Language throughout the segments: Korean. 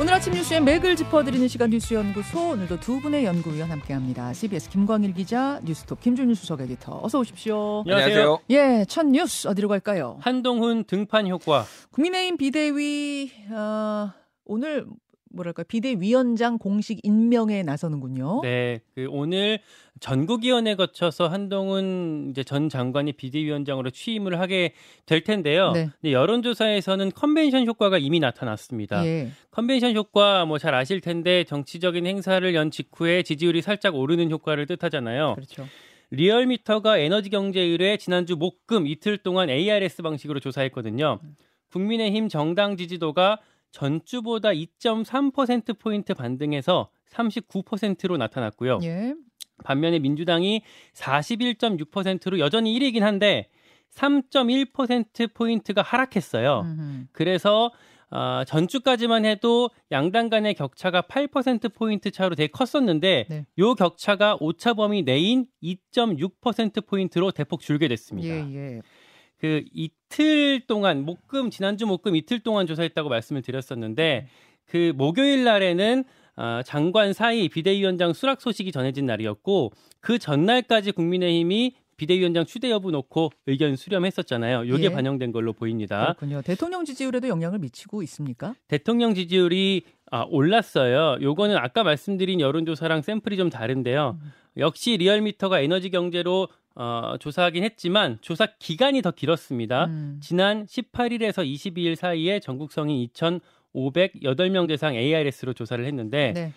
오늘 아침 뉴스의 맥을 짚어드리는 시간 뉴스연구소 오늘도 두 분의 연구위원 함께합니다. CBS 김광일 기자, 뉴스톱 김준일 수석 에디터 어서 오십시오. 안녕하세요. 예, 첫 뉴스 어디로 갈까요? 한동훈 등판 효과. 국민의힘 비대위 어, 오늘 뭐랄까 비대위원장 공식 임명에 나서는군요. 네, 그 오늘 전국위원회 거쳐서 한동훈 이제 전 장관이 비대위원장으로 취임을 하게 될 텐데요. 네. 근데 여론조사에서는 컨벤션 효과가 이미 나타났습니다. 예. 컨벤션 효과 뭐 잘 아실 텐데 정치적인 행사를 연 직후에 지지율이 살짝 오르는 효과를 뜻하잖아요. 그렇죠. 리얼미터가 에너지 경제 의뢰 지난주 목금 이틀 동안 ARS 방식으로 조사했거든요. 국민의힘 정당 지지도가 전주보다 2.3% 포인트 반등해서 39%로 나타났고요. 예. 반면에 민주당이 41.6%로 여전히 1위긴 한데 3.1% 포인트가 하락했어요. 음흠. 그래서 어, 전주까지만 해도 양당 간의 격차가 8% 포인트 차로 되게 컸었는데 네. 요 격차가 오차 범위 내인 2.6% 포인트로 대폭 줄게 됐습니다. 예, 예. 그 이틀 동안 목금 지난주 목금 이틀 동안 조사했다고 말씀을 드렸었는데 그 목요일 날에는 아, 장관 사이 비대위원장 수락 소식이 전해진 날이었고 그 전날까지 국민의힘이 비대위원장 추대 여부 놓고 의견 수렴했었잖아요. 요게 예. 반영된 걸로 보입니다. 그렇군요. 대통령 지지율에도 영향을 미치고 있습니까? 대통령 지지율이 아, 올랐어요. 요거는 아까 말씀드린 여론조사랑 샘플이 좀 다른데요. 역시 리얼미터가 에너지 경제로 어, 조사하긴 했지만 조사 기간이 더 길었습니다. 음. 지난 18일에서 22일 사이에 전국 성인 2,508명 대상 ARS로 조사를 했는데 네.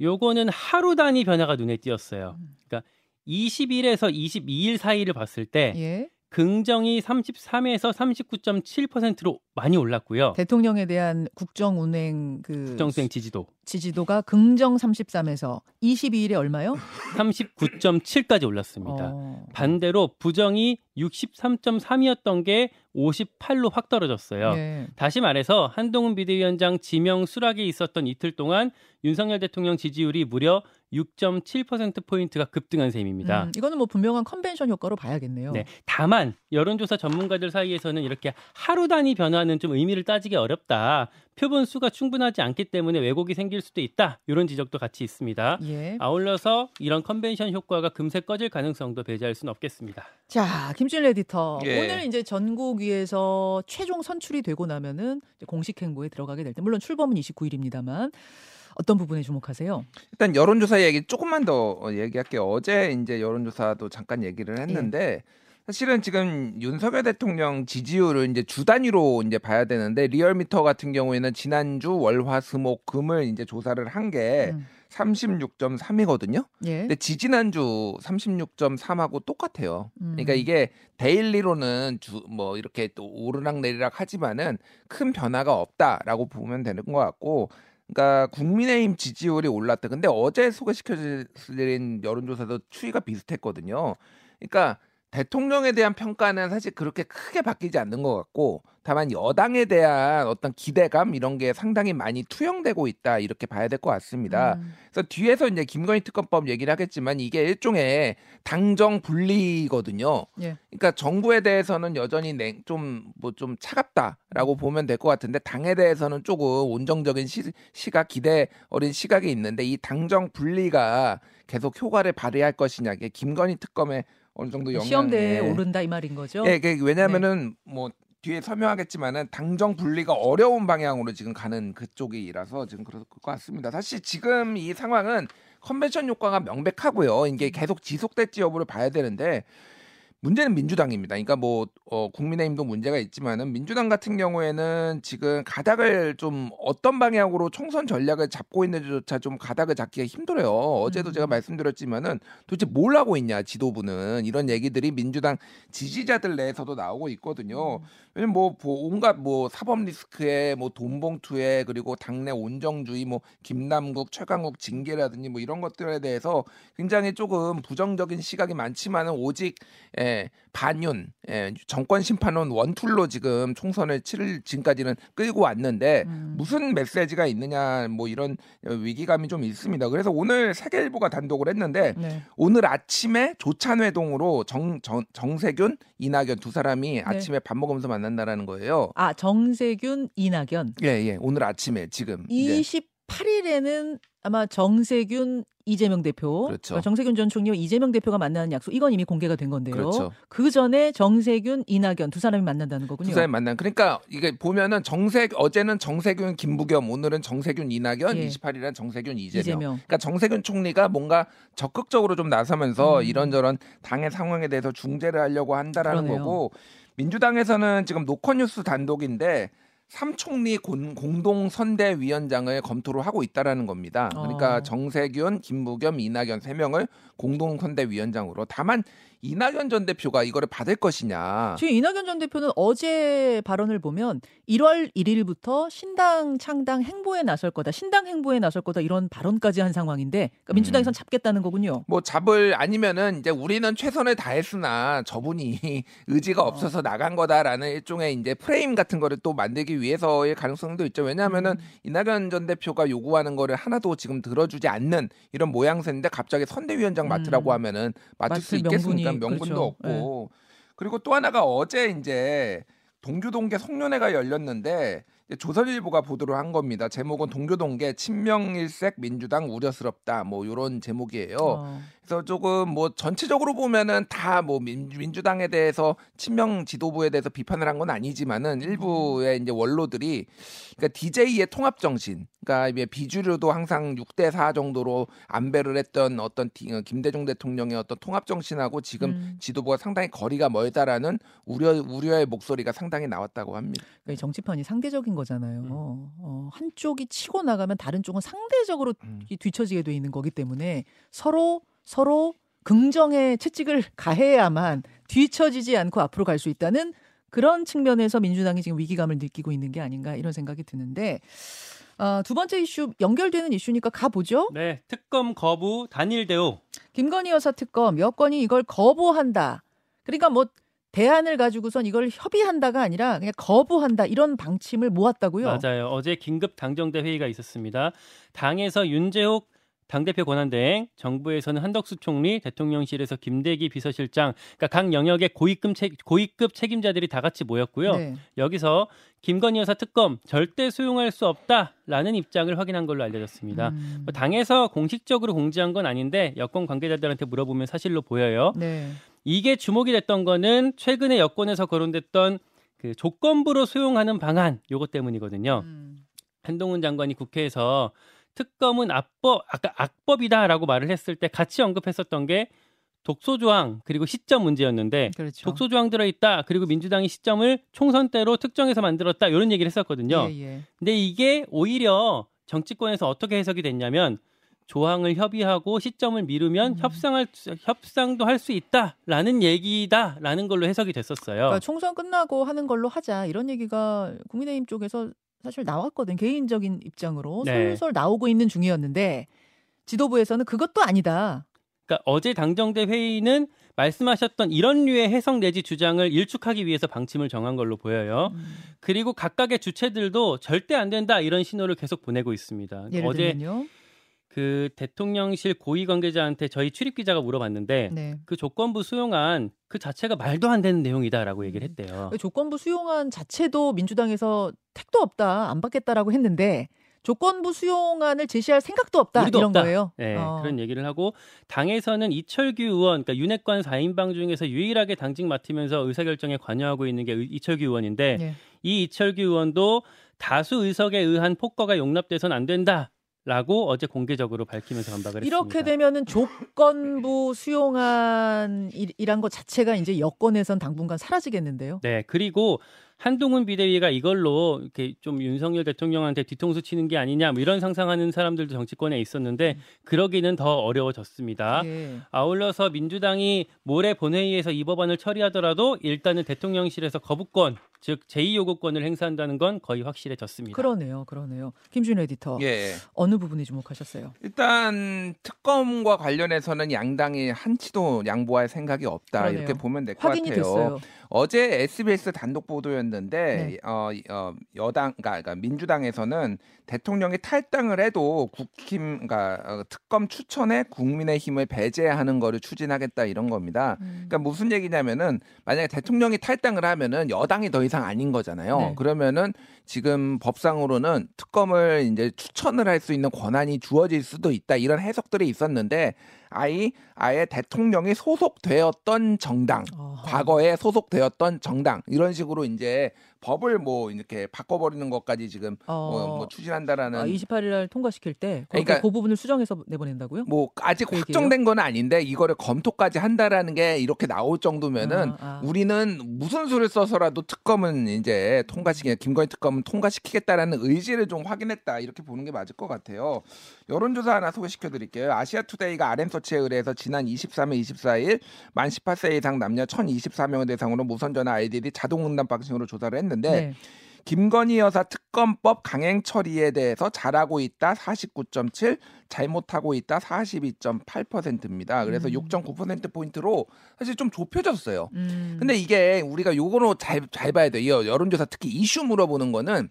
요거는 하루 단위 변화가 눈에 띄었어요. 음. 그러니까 20일에서 22일 사이를 봤을 때 예. 긍정이 33에서 39.7%로 많이 올랐고요. 대통령에 대한 국정 운행 그 국정 수행 지지도 지지도가 긍정 33에서 22일에 얼마요? 39.7까지 올랐습니다. 어. 반대로 부정이 63.3이었던 게 58로 확 떨어졌어요. 예. 다시 말해서 한동훈 비대위원장 지명 수락이 있었던 이틀 동안 윤석열 대통령 지지율이 무려 6.7% 포인트가 급등한 셈입니다. 음, 이거는 뭐 분명한 컨벤션 효과로 봐야겠네요. 네. 다만 여론조사 전문가들 사이에서는 이렇게 하루 단위 변화는 좀 의미를 따지기 어렵다. 표본 수가 충분하지 않기 때문에 왜곡이 생길 수도 있다. 이런 지적도 같이 있습니다. 예. 아울러서 이런 컨벤션 효과가 금세 꺼질 가능성도 배제할 수는 없겠습니다. 자, 김준일 에디터. 예. 오늘 이제 전국위에서 최종 선출이 되고 나면은 이제 공식 행보에 들어가게 될 때, 물론 출범은 29일입니다만 어떤 부분에 주목하세요? 일단 여론조사 얘기 조금만 더 얘기할게요. 어제 이제 여론조사도 잠깐 얘기를 했는데 사실은 지금 윤석열 대통령 지지율을 이제 주 단위로 이제 봐야 되는데 리얼미터 같은 경우에는 지난주 월화수목 금을 이제 조사를 한게 음. 36.3이거든요. 예. 근데 지지난주 36.3하고 똑같아요. 음. 그러니까 이게 daily로는 주 뭐 이렇게 또 오르락 내리락 하지만은 큰 변화가 없다라고 보면 되는 것 같고 그러니까 국민의힘 지지율이 올랐다. 근데 어제 소개시켜드린 여론조사도 추이가 비슷했거든요. 그러니까 대통령에 대한 평가는 사실 그렇게 크게 바뀌지 않는 것 같고 다만 여당에 대한 어떤 기대감 이런 게 상당히 많이 투영되고 있다 이렇게 봐야 될 것 같습니다. 음. 그래서 뒤에서 이제 김건희 특검법 얘기를 하겠지만 이게 일종의 당정 분리거든요. 예. 그러니까 정부에 대해서는 여전히 좀뭐좀 차갑다라고 보면 될 것 같은데 당에 대해서는 조금 온정적인 시, 시각 기대 어린 시각이 있는데 이 당정 분리가 계속 효과를 발휘할 것이냐 이게 김건희 특검에 어느 정도 영향 시험대에 예. 오른다 이 말인 거죠? 예, 그 네. 왜냐하면은 뭐 뒤에 설명하겠지만은 당정 분리가 어려운 방향으로 지금 가는 그쪽이라서 지금 그럴 것 같습니다. 사실 지금 이 상황은 컨벤션 효과가 명백하고요. 이게 계속 지속될지 여부를 봐야 되는데 문제는 민주당입니다. 그러니까 뭐 어, 국민의힘도 문제가 있지만은 민주당 같은 경우에는 지금 가닥을 좀 어떤 방향으로 총선 전략을 잡고 있는지조차 좀 가닥을 잡기가 힘들어요. 어제도 음. 제가 말씀드렸지만은 도대체 뭘 하고 있냐 지도부는 이런 얘기들이 민주당 지지자들 내에서도 나오고 있거든요. 왜냐면 뭐, 뭐 온갖 뭐 사법 리스크에 뭐 돈봉투에 그리고 당내 온정주의 뭐 김남국 최강욱 징계라든지 뭐 이런 것들에 대해서 굉장히 조금 부정적인 시각이 많지만은 오직 예, 반윤 예, 정권 심판원 원툴로 지금 총선을 치를 지금까지는 끌고 왔는데 음. 무슨 메시지가 있느냐 뭐 이런 위기감이 좀 있습니다. 그래서 오늘 세계일보가 단독을 했는데 네. 오늘 아침에 조찬회동으로 정, 정 정세균 이낙연 두 네. 사람이 아침에 밥 먹으면서 만난다라는 거예요. 아 정세균, 이낙연. 예, 예. 오늘 아침에 지금 이제 28일에는 아마 정세균, 이재명 대표, 그렇죠. 그러니까 정세균 전 총리와 이재명 대표가 만나는 약속 이건 이미 공개가 된 건데요. 그렇죠. 그 전에 정세균, 이낙연 두 사람이 만난다는 거군요. 두 사람이 만난. 그러니까 이게 보면은 정세 어제는 정세균 김부겸, 오늘은 정세균 이낙연, 예. 28일은 정세균 이재명. 이재명. 그러니까 정세균 총리가 뭔가 적극적으로 좀 나서면서 음. 이런저런 당의 상황에 대해서 중재를 하려고 한다라는 그러네요. 거고 민주당에서는 지금 노컷뉴스 단독인데 삼총리 공- 공동 선대위원장을 검토를 하고 있다라는 겁니다. 그러니까 어. 정세균, 김부겸, 이낙연 세 명을 공동 선대위원장으로 다만 이낙연 전 대표가 이거를 받을 것이냐. 지금 이낙연 전 대표는 어제 발언을 보면 1월 1일부터 신당 창당 행보에 나설 거다, 신당 행보에 나설 거다 이런 발언까지 한 상황인데 그러니까 민주당에선 잡겠다는 거군요. 뭐 잡을 아니면은 이제 우리는 최선을 다했으나 저분이 의지가 어. 없어서 나간 거다라는 일종의 이제 프레임 같은 거를 또 만들기 위해서의 가능성도 있죠. 왜냐하면은 음. 이낙연 전 대표가 요구하는 거를 하나도 지금 들어주지 않는 이런 모양새인데 갑자기 선대위원장 맡으라고 음. 하면은 맡을 수 있겠습니까? 명분이, 명분도 그렇죠. 네. 없고 그리고 또 하나가 어제 이제 동교동계 송년회가 열렸는데 조선일보가 보도를 한 겁니다. 제목은 동교동계 친명일색 민주당 우려스럽다. 뭐 이런 제목이에요. 어. 그래서 조금 뭐 전체적으로 보면은 다 뭐 민주당에 대해서 친명 지도부에 대해서 비판을 한 건 아니지만은 일부의 이제 원로들이 그러니까 DJ의 통합 정신, 그러니까 비주류도 항상 6대 4 정도로 안배를 했던 어떤 디- 어, 김대중 대통령의 어떤 통합 정신하고 지금 음. 지도부가 상당히 거리가 멀다라는 우려 우려의 목소리가 상당히 나왔다고 합니다. 그러니까 이 정치판이 상대적인 거 잖아요. 음. 어, 한쪽이 치고 나가면 다른 쪽은 상대적으로 음. 이 뒤처지게 돼 있는 거기 때문에 서로 서로 긍정의 채찍을 가해야만 뒤처지지 않고 앞으로 갈 수 있다는 그런 측면에서 민주당이 지금 위기감을 느끼고 있는 게 아닌가 이런 생각이 드는데 아, 두 번째 이슈 연결되는 이슈니까 가보죠. 네, 특검 거부 단일 대우. 김건희 여사 특검 여권이 이걸 거부한다. 그러니까 뭐 대안을 가지고선 이걸 협의한다가 아니라 그냥 거부한다 이런 방침을 모았다고요. 맞아요. 어제 긴급 당정대 회의가 있었습니다. 당에서 윤재옥 당대표 권한대행, 정부에서는 한덕수 총리, 대통령실에서 김대기 비서실장, 그러니까 각 영역의 고위급, 책, 고위급 책임자들이 다 같이 모였고요. 네. 여기서 김건희 여사 특검 절대 수용할 수 없다라는 입장을 확인한 걸로 알려졌습니다. 음. 뭐 당에서 공식적으로 공지한 건 아닌데 여권 관계자들한테 물어보면 사실로 보여요. 네. 이게 주목이 됐던 거는 최근에 여권에서 거론됐던 그 조건부로 수용하는 방안 요것 때문이거든요. 음. 한동훈 장관이 국회에서 특검은 악법 아까 악법이다라고 말을 했을 때 같이 언급했었던 게 독소 조항 그리고 시점 문제였는데 그렇죠. 독소 조항 들어 있다 그리고 민주당이 시점을 총선 때로 특정해서 만들었다 이런 얘기를 했었거든요. 예, 예. 근데 이게 오히려 정치권에서 어떻게 해석이 됐냐면 조항을 협의하고 시점을 미루면 음. 협상할 협상도 할 수 있다라는 얘기다라는 걸로 해석이 됐었어요. 그러니까 총선 끝나고 하는 걸로 하자 이런 얘기가 국민의힘 쪽에서 사실 나왔거든 개인적인 입장으로 네. 솔솔 나오고 있는 중이었는데 지도부에서는 그것도 아니다. 그러니까 어제 당정대 회의는 말씀하셨던 이런 류의 해석 내지 주장을 일축하기 위해서 방침을 정한 걸로 보여요. 음. 그리고 각각의 주체들도 절대 안 된다 이런 신호를 계속 보내고 있습니다. 예를 어제 들면요. 그 대통령실 고위 관계자한테 저희 출입 기자가 물어봤는데 네. 그 조건부 수용안 그 자체가 말도 안 되는 내용이다라고 얘기를 했대요. 그 조건부 수용안 자체도 민주당에서 택도 없다 안 받겠다라고 했는데 조건부 수용안을 제시할 생각도 없다 이런 없다. 거예요. 네, 어. 그런 얘기를 하고 당에서는 이철규 의원, 그러니까 윤핵관 4인방 중에서 유일하게 당직 맡으면서 의사결정에 관여하고 있는 게 의- 이철규 의원인데 예. 이 이철규 의원도 다수 의석에 의한 폭거가 용납돼서는 안 된다 라고 어제 공개적으로 밝히면서 반박을 했습니다. 이렇게 되면은 조건부 수용안이란 것 자체가 이제 여권에선 당분간 사라지겠는데요. 네, 그리고 한동훈 비대위가 이걸로 이렇게 좀 윤석열 대통령한테 뒤통수 치는 게 아니냐 뭐 이런 상상하는 사람들도 정치권에 있었는데 그러기는 더 어려워졌습니다. 예. 아울러서 민주당이 모레 본회의에서 이 법안을 처리하더라도 일단은 대통령실에서 거부권 즉 제2요구권을 행사한다는 건 거의 확실해졌습니다. 그러네요, 그러네요. 김준 에디터 예. 어느 부분에 주목하셨어요? 일단 특검과 관련해서는 양당이 한치도 양보할 생각이 없다 그러네요. 이렇게 보면 될것 확인이 같아요. 됐어요. 어제 SBS 단독 보도였는데 네. 어, 어, 여당 그러니까, 그러니까 민주당에서는 대통령이 탈당을 해도 국힘 그러니까 어, 특검 추천에 국민의 힘을 배제하는 거를 추진하겠다 이런 겁니다. 음. 그러니까 무슨 얘기냐면은 만약에 대통령이 탈당을 하면은 여당이 더 이상 아닌 거잖아요. 네. 그러면은 지금 법상으로는 특검을 이제 추천을 할 수 있는 권한이 주어질 수도 있다 이런 해석들이 있었는데 아이 아예 대통령이 소속되었던 정당 어허. 과거에 소속되었던 정당 이런 식으로 이제 법을 뭐 이렇게 바꿔버리는 것까지 지금 어, 뭐, 뭐 추진한다라는 아, 28일 날 통과시킬 때 그러니까 그 부분을 수정해서 내보낸다고요? 뭐 아직 그 얘기예요? 확정된 건 아닌데 이거를 검토까지 한다라는 게 이렇게 나올 정도면은 아, 아. 우리는 무슨 수를 써서라도 특검은 이제 통과시키 김건희 특검은 통과시키겠다라는 의지를 좀 확인했다 이렇게 보는 게 맞을 것 같아요. 여론조사 하나 소개시켜 드릴게요. 아시아투데이가 RM서 치에 의뢰해서 지난 23일, 24일 만 18세 이상 남녀 1,024명을 대상으로 무선전화 아이들이 자동 응답 방식으로 조사를 했는데 네. 김건희 여사 특검법 강행 처리에 대해서 잘하고 있다 49.7, 잘못하고 있다 42.8%입니다. 그래서 음. 6.9% 포인트로 사실 좀 좁혀졌어요. 음. 근데 이게 우리가 요거로 잘, 잘 봐야 돼요. 이 여론조사 특히 이슈 물어보는 거는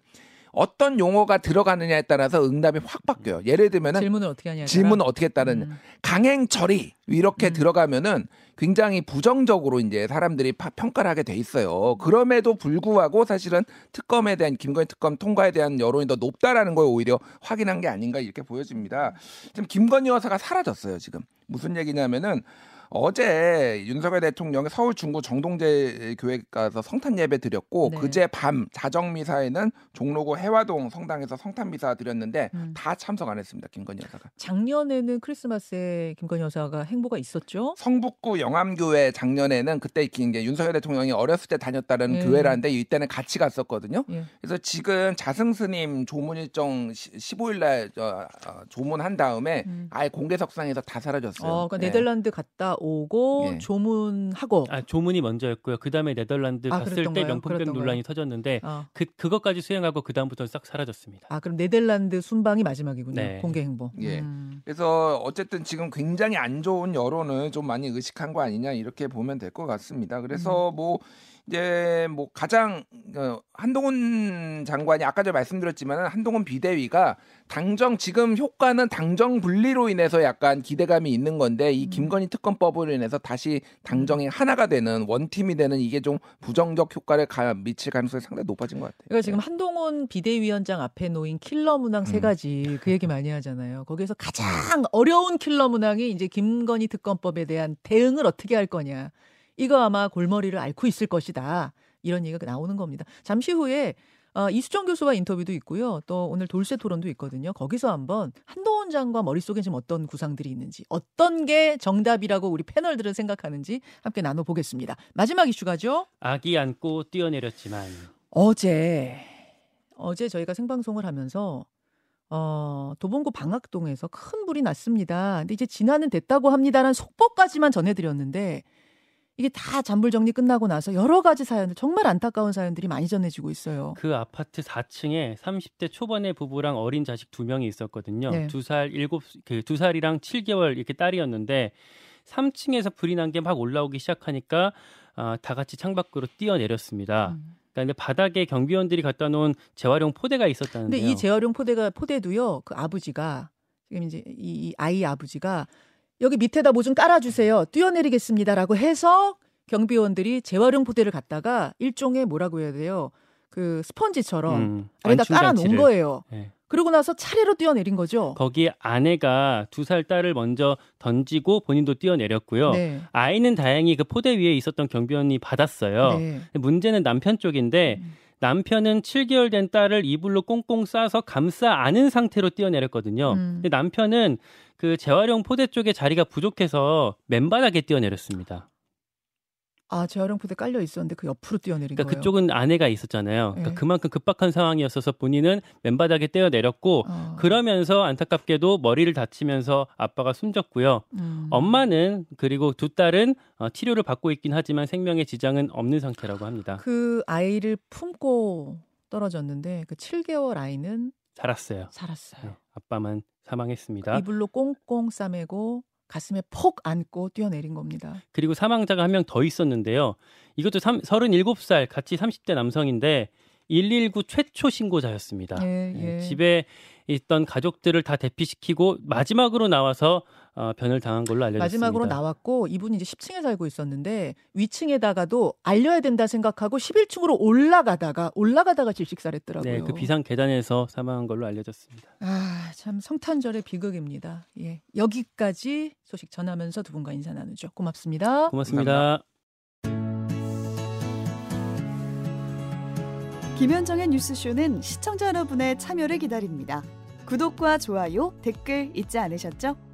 어떤 용어가 들어가느냐에 따라서 응답이 확 바뀌어요. 예를 들면은 질문을 어떻게 하냐에 질문을 따라? 어떻게 따르는 음. 강행 처리 이렇게 음. 들어가면은 굉장히 부정적으로 이제 사람들이 파- 평가를 하게 돼 있어요. 그럼에도 불구하고 사실은 특검에 대한 김건희 특검 통과에 대한 여론이 더 높다라는 걸 오히려 확인한 게 아닌가 이렇게 보여집니다. 지금 김건희 여사가 사라졌어요. 지금 무슨 얘기냐면은 어제 윤석열 대통령이 서울 중구 정동재 교회 가서 성탄 예배 드렸고 네. 그제 밤 자정 미사에는 종로구 해화동 성당에서 성탄 미사 드렸는데 음. 다 참석 안 했습니다. 김건희 여사가. 작년에는 크리스마스에 김건희 여사가 행보가 있었죠. 성북구 영암교회 작년에는 그때 이제 윤석열 대통령이 어렸을 때 다녔다는 예. 교회라는데 이때는 같이 갔었거든요. 예. 그래서 지금 자승 스님 조문 일정 15일 날 어, 어, 조문한 다음에 음. 아예 공개석상에서 다 사라졌어요. 어, 그러니까 예. 네덜란드 갔다 오고 예. 조문하고 아, 조문이 먼저였고요. 그 다음에 네덜란드 아, 갔을 때? 명품백? 논란이 터졌는데 어. 그 그것까지 수행하고 그 다음부터는 싹 사라졌습니다. 아 그럼 네덜란드 순방이 마지막이군요. 네. 공개 행보. 예. 음. 그래서 어쨌든 지금 굉장히 안 좋은 여론을 좀 많이 의식한 거 아니냐 이렇게 보면 될 것 같습니다. 그래서 음. 뭐 이제 뭐 가장 어, 한동훈 장관이 아까 전에 말씀드렸지만 한동훈 비대위가 당정 지금 효과는 당정 분리로 인해서 약간 기대감이 있는 건데 이 음. 김건희 특검법으로 인해서 다시 당정이 하나가 되는 원팀이 되는 이게 좀 부정적 효과를 가, 미칠 가능성이 상당히 높아진 것 같아요. 그러니까 지금 한동훈 비대위원장 앞에 놓인 킬러 문항 세 음. 가지 그 얘기 많이 하잖아요. 거기에서 가장 어려운 킬러 문항이 이제 김건희 특검법에 대한 대응을 어떻게 할 거냐. 이거 아마 골머리를 앓고 있을 것이다. 이런 얘기가 나오는 겁니다. 잠시 후에 어, 이수정 교수와 인터뷰도 있고요. 또 오늘 돌쇠 토론도 있거든요. 거기서 한번 한동훈 장관 머릿속에 지금 어떤 구상들이 있는지, 어떤 게 정답이라고 우리 패널들은 생각하는지 함께 나눠보겠습니다. 마지막 이슈가죠. 아기 안고 뛰어내렸지만 어제 어제 저희가 생방송을 하면서 어, 도봉구 방학동에서 큰 불이 났습니다. 근데 이제 진화는 됐다고 합니다라는 속보까지만 전해드렸는데 이게 다 잔불 정리 끝나고 나서 여러 가지 사연들 정말 안타까운 사연들이 많이 전해지고 있어요. 그 아파트 4층에 30대 초반의 부부랑 어린 자식 두 명이 있었거든요. 네. 두 살, 일곱, 그두 살이랑 7개월 이렇게 딸이었는데 3층에서 불이 난 게 막 올라오기 시작하니까 아, 다 같이 창밖으로 뛰어내렸습니다. 음. 그런데 바닥에 경비원들이 갖다 놓은 재활용 포대가 근데 있었다는데요. 이 재활용 포대가 포대도요. 그 아버지가 지금 이제 이, 이 아이 아버지가 여기 밑에다 뭐 좀 깔아주세요. 뛰어내리겠습니다라고 해서 경비원들이 재활용 포대를 갖다가 일종의 뭐라고 해야 돼요. 그 스펀지처럼 음, 안충 깔아놓은. 거예요. 네. 그러고 나서 차례로 뛰어내린 거죠. 거기에 아내가 두 살 딸을 먼저 던지고 본인도 뛰어내렸고요. 네. 아이는 다행히 그 포대 위에 있었던 경비원이 받았어요. 네. 문제는 남편 쪽인데 음. 남편은 7개월 된 딸을 이불로 꽁꽁 싸서 감싸 안은 상태로 뛰어내렸거든요. 음. 근데 남편은 그 재활용 포대 쪽에 자리가 부족해서 맨바닥에 뛰어내렸습니다. 아 재활용 포대 깔려 있었는데 그 옆으로 뛰어내린 그러니까 거예요. 그쪽은 아내가 있었잖아요. 그러니까 네. 그만큼 급박한 상황이었어서 본인은 맨바닥에 떼어 내렸고 어. 그러면서 안타깝게도 머리를 다치면서 아빠가 숨졌고요. 음. 엄마는 그리고 두 딸은 어, 치료를 받고 있긴 하지만 생명에 지장은 없는 상태라고 합니다. 그 아이를 품고 떨어졌는데 그 7개월 아이는 살았어요. 살았어요. 네, 아빠만 사망했습니다. 이불로 꽁꽁 싸매고 가슴에 폭 안고 뛰어내린 겁니다. 그리고 사망자가 한 명 더 있었는데요. 이것도 3, 37살 같이 30대 남성인데 119 최초 신고자였습니다. 예, 네, 예. 집에 있던 가족들을 다 대피시키고 마지막으로 나와서 어, 변을 당한 걸로 알려졌습니다. 마지막으로 나왔고 이분이 이제 10층에 살고 있었는데 위층에다가도 알려야 된다 생각하고 11층으로 올라가다가 올라가다가 질식사했더라고요. 네, 그 비상 계단에서 사망한 걸로 알려졌습니다. 아, 참 성탄절의 비극입니다. 예. 여기까지 소식 전하면서 두 분과 인사 나누죠. 고맙습니다. 고맙습니다. 김현정의 뉴스쇼는 시청자 여러분의 참여를 기다립니다. 구독과 좋아요, 댓글 잊지 않으셨죠?